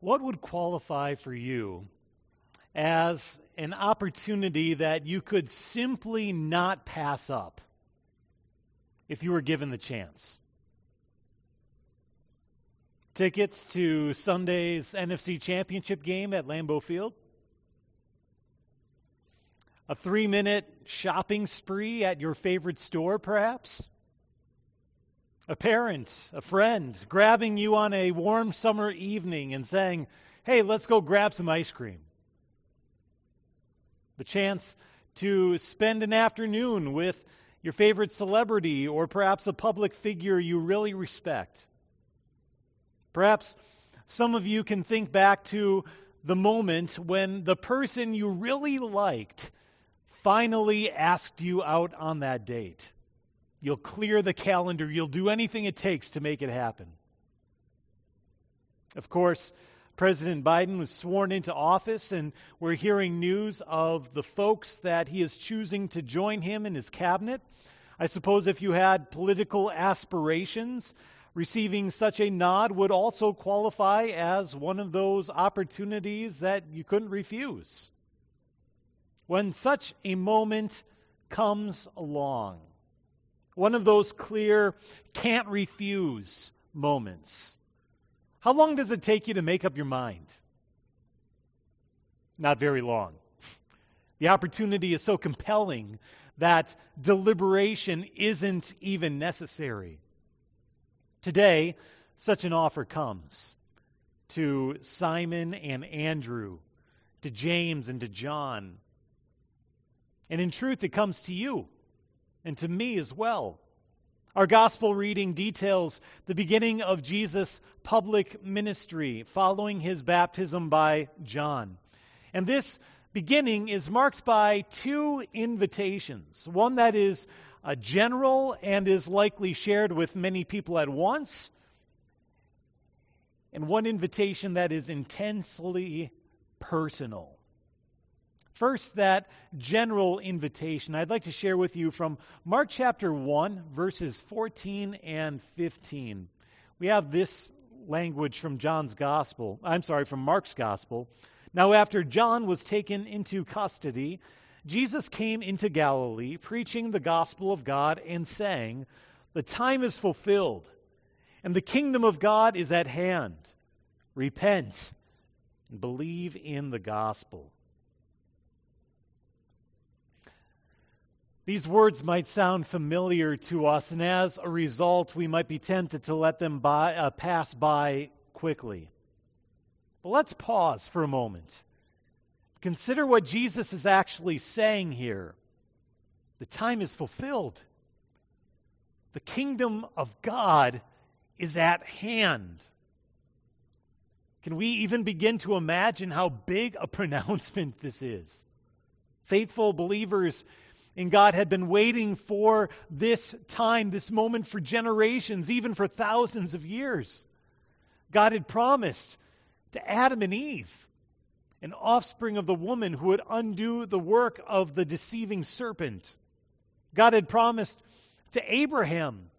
what would qualify for you as an opportunity that you could simply not pass up if you were given the chance? Tickets to Sunday's NFC Championship game at Lambeau Field? A three minute shopping spree at your favorite store, perhaps? A parent, a friend, grabbing you on a warm summer evening and saying, Hey, let's go grab some ice cream. The chance to spend an afternoon with your favorite celebrity or perhaps a public figure you really respect. Perhaps some of you can think back to the moment when the person you really liked finally asked you out on that date. You'll clear the calendar, you'll do anything it takes to make it happen. Of course, President Biden was sworn into office, and we're hearing news of the folks that he is choosing to join him in his cabinet. I suppose if you had political aspirations, receiving such a nod would also qualify as one of those opportunities that you couldn't refuse. When such a moment comes along, one of those clear, can't refuse moments, how long does it take you to make up your mind? Not very long. The opportunity is so compelling that deliberation isn't even necessary. Today, such an offer comes to Simon and Andrew, to James and to John. And in truth, it comes to you and to me as well. Our gospel reading details the beginning of Jesus' public ministry following his baptism by John. And this beginning is marked by two invitations one that is a general and is likely shared with many people at once, and one invitation that is intensely personal. First, that general invitation I'd like to share with you from Mark chapter 1, verses 14 and 15. We have this language from John's gospel. I'm sorry, from Mark's gospel. Now, after John was taken into custody, Jesus came into Galilee, preaching the gospel of God and saying, The time is fulfilled, and the kingdom of God is at hand. Repent and believe in the gospel. These words might sound familiar to us, and as a result, we might be tempted to let them by, uh, pass by quickly. But let's pause for a moment. Consider what Jesus is actually saying here. The time is fulfilled, the kingdom of God is at hand. Can we even begin to imagine how big a pronouncement this is? Faithful believers and God had been waiting for this time, this moment for generations, even for thousands of years. God had promised to Adam and Eve an offspring of the woman who would undo the work of the deceiving serpent. God had promised to Abraham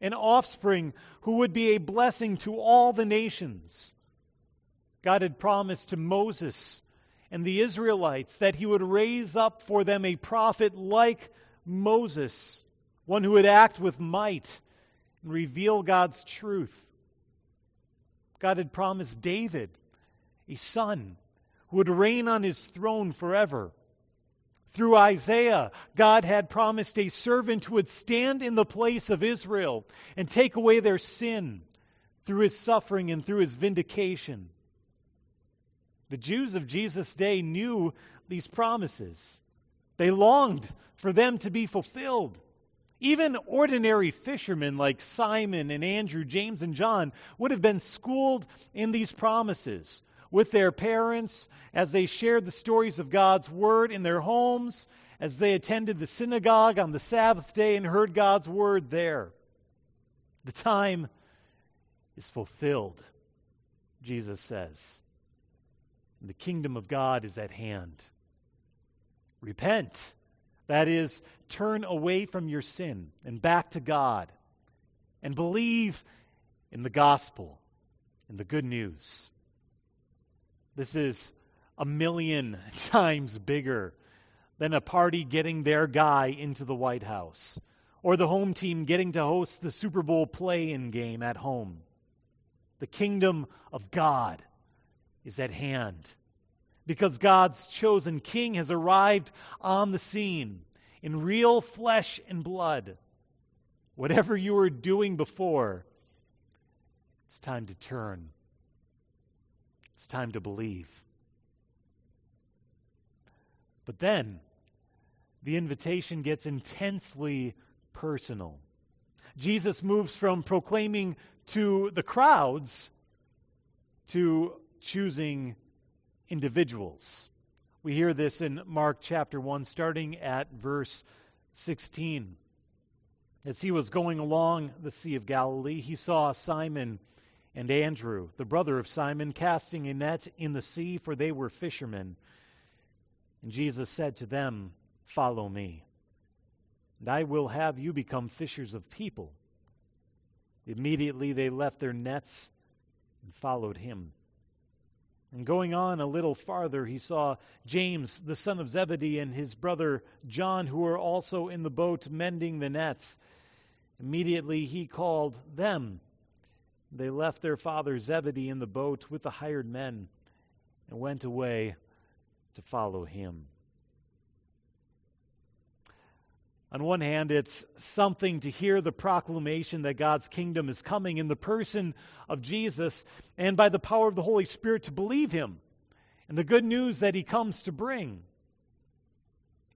an offspring who would be a blessing to all the nations. God had promised to Moses and the Israelites that he would raise up for them a prophet like Moses, one who would act with might and reveal God's truth. God had promised David a son who would reign on his throne forever. Through Isaiah, God had promised a servant who would stand in the place of Israel and take away their sin through his suffering and through his vindication. The Jews of Jesus' day knew these promises. They longed for them to be fulfilled. Even ordinary fishermen like Simon and Andrew, James and John would have been schooled in these promises with their parents as they shared the stories of God's word in their homes, as they attended the synagogue on the Sabbath day and heard God's word there. The time is fulfilled, Jesus says the kingdom of God is at hand. Repent. That is, turn away from your sin and back to God and believe in the gospel, in the good news. This is a million times bigger than a party getting their guy into the White House or the home team getting to host the Super Bowl play in game at home. The kingdom of God is at hand because God's chosen king has arrived on the scene in real flesh and blood. Whatever you were doing before, it's time to turn. It's time to believe. But then, the invitation gets intensely personal. Jesus moves from proclaiming to the crowds to choosing individuals. We hear this in Mark chapter 1, starting at verse 16. As he was going along the Sea of Galilee, he saw Simon and Andrew, the brother of Simon, casting a net in the sea, for they were fishermen. And Jesus said to them, Follow me, and I will have you become fishers of people. Immediately they left their nets and followed him. And going on a little farther, he saw James, the son of Zebedee, and his brother John, who were also in the boat mending the nets. Immediately he called them. They left their father Zebedee in the boat with the hired men and went away to follow him. On one hand, it's something to hear the proclamation that God's kingdom is coming in the person of Jesus, and by the power of the Holy Spirit to believe him and the good news that he comes to bring.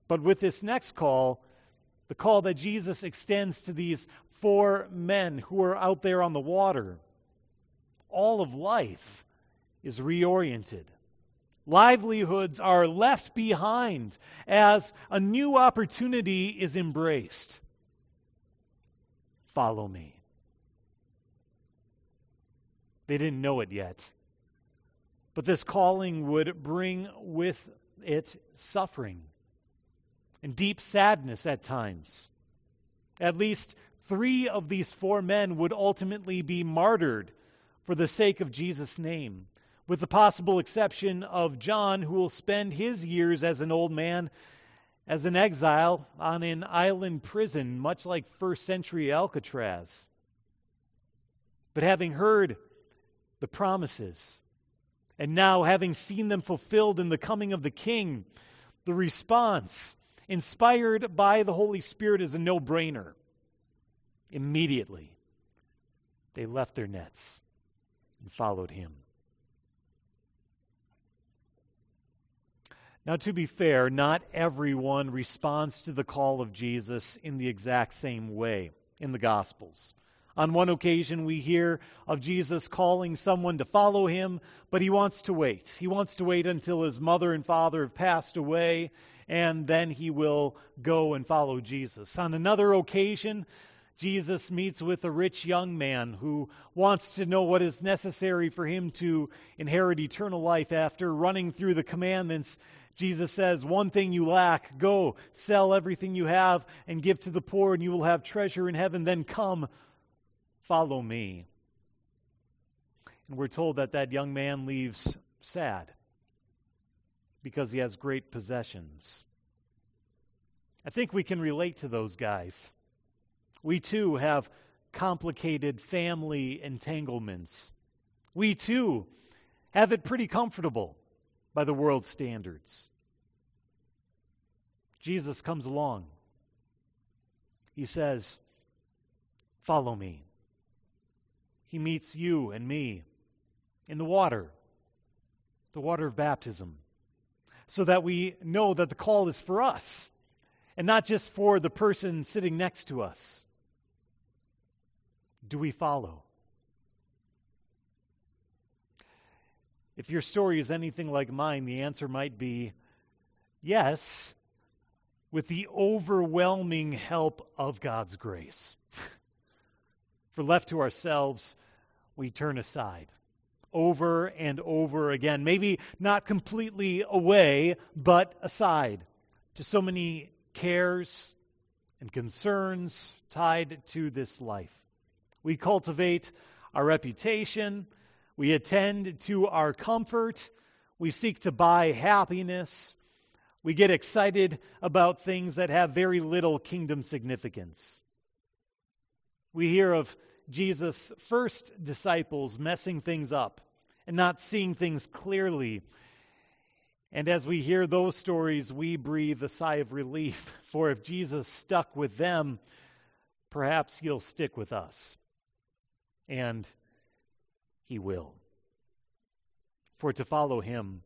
But with this next call, the call that Jesus extends to these four men who are out there on the water, all of life is reoriented livelihoods are left behind as a new opportunity is embraced. Follow me. They didn't know it yet. But this calling would bring with it suffering and deep sadness at times. At least three of these four men would ultimately be martyred for the sake of Jesus' name with the possible exception of John, who will spend his years as an old man as an exile on an island prison, much like first century Alcatraz. But having heard the promises, and now having seen them fulfilled in the coming of the King, the response, inspired by the Holy Spirit, is a no brainer. Immediately, they left their nets and followed him. Now, to be fair, not everyone responds to the call of Jesus in the exact same way in the Gospels. On one occasion, we hear of Jesus calling someone to follow him, but he wants to wait. He wants to wait until his mother and father have passed away, and then he will go and follow Jesus. On another occasion, Jesus meets with a rich young man who wants to know what is necessary for him to inherit eternal life after running through the commandments Jesus says, One thing you lack, go, sell everything you have, and give to the poor, and you will have treasure in heaven. Then come, follow me. And we're told that that young man leaves sad because he has great possessions. I think we can relate to those guys. We too have complicated family entanglements. We too have it pretty comfortable by the world's standards. Jesus comes along. He says, Follow me. He meets you and me in the water, the water of baptism, so that we know that the call is for us and not just for the person sitting next to us. Do we follow? If your story is anything like mine, the answer might be yes, with the overwhelming help of God's grace. For left to ourselves, we turn aside over and over again. Maybe not completely away, but aside to so many cares and concerns tied to this life. We cultivate our reputation we attend to our comfort. We seek to buy happiness. We get excited about things that have very little kingdom significance. We hear of Jesus' first disciples messing things up and not seeing things clearly. And as we hear those stories, we breathe a sigh of relief. For if Jesus stuck with them, perhaps he'll stick with us. And he will. For to follow him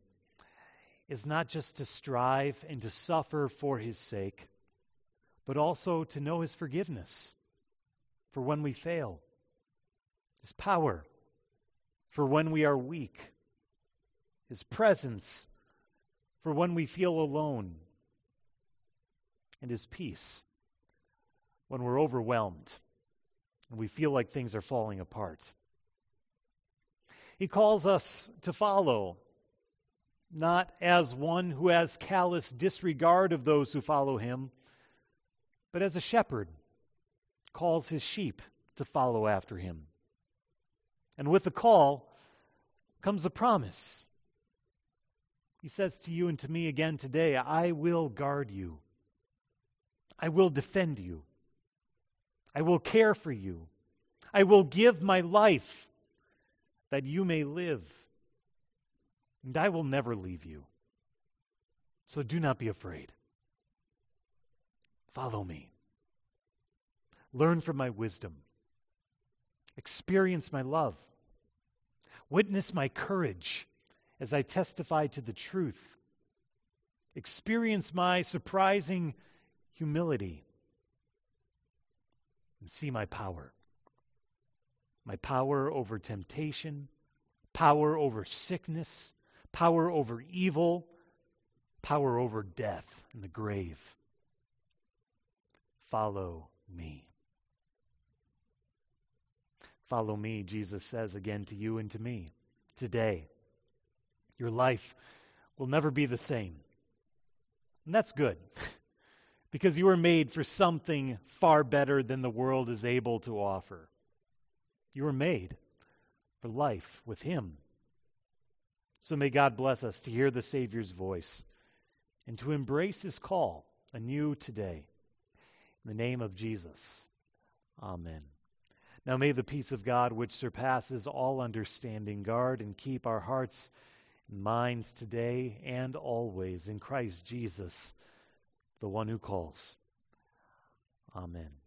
is not just to strive and to suffer for his sake, but also to know his forgiveness. For when we fail, his power. For when we are weak, his presence. For when we feel alone, and his peace. When we're overwhelmed we feel like things are falling apart. He calls us to follow, not as one who has callous disregard of those who follow him, but as a shepherd calls his sheep to follow after him. And with the call comes a promise. He says to you and to me again today, I will guard you. I will defend you. I will care for you. I will give my life that you may live. And I will never leave you. So do not be afraid. Follow me. Learn from my wisdom. Experience my love. Witness my courage as I testify to the truth. Experience my surprising humility and see my power. My power over temptation, power over sickness, power over evil, power over death and the grave. Follow me. Follow me, Jesus says again to you and to me today. Your life will never be the same. And that's good. because you were made for something far better than the world is able to offer. You were made for life with Him. So may God bless us to hear the Savior's voice and to embrace His call anew today. In the name of Jesus, Amen. Now may the peace of God, which surpasses all understanding, guard and keep our hearts and minds today and always in Christ Jesus the one who calls. Amen.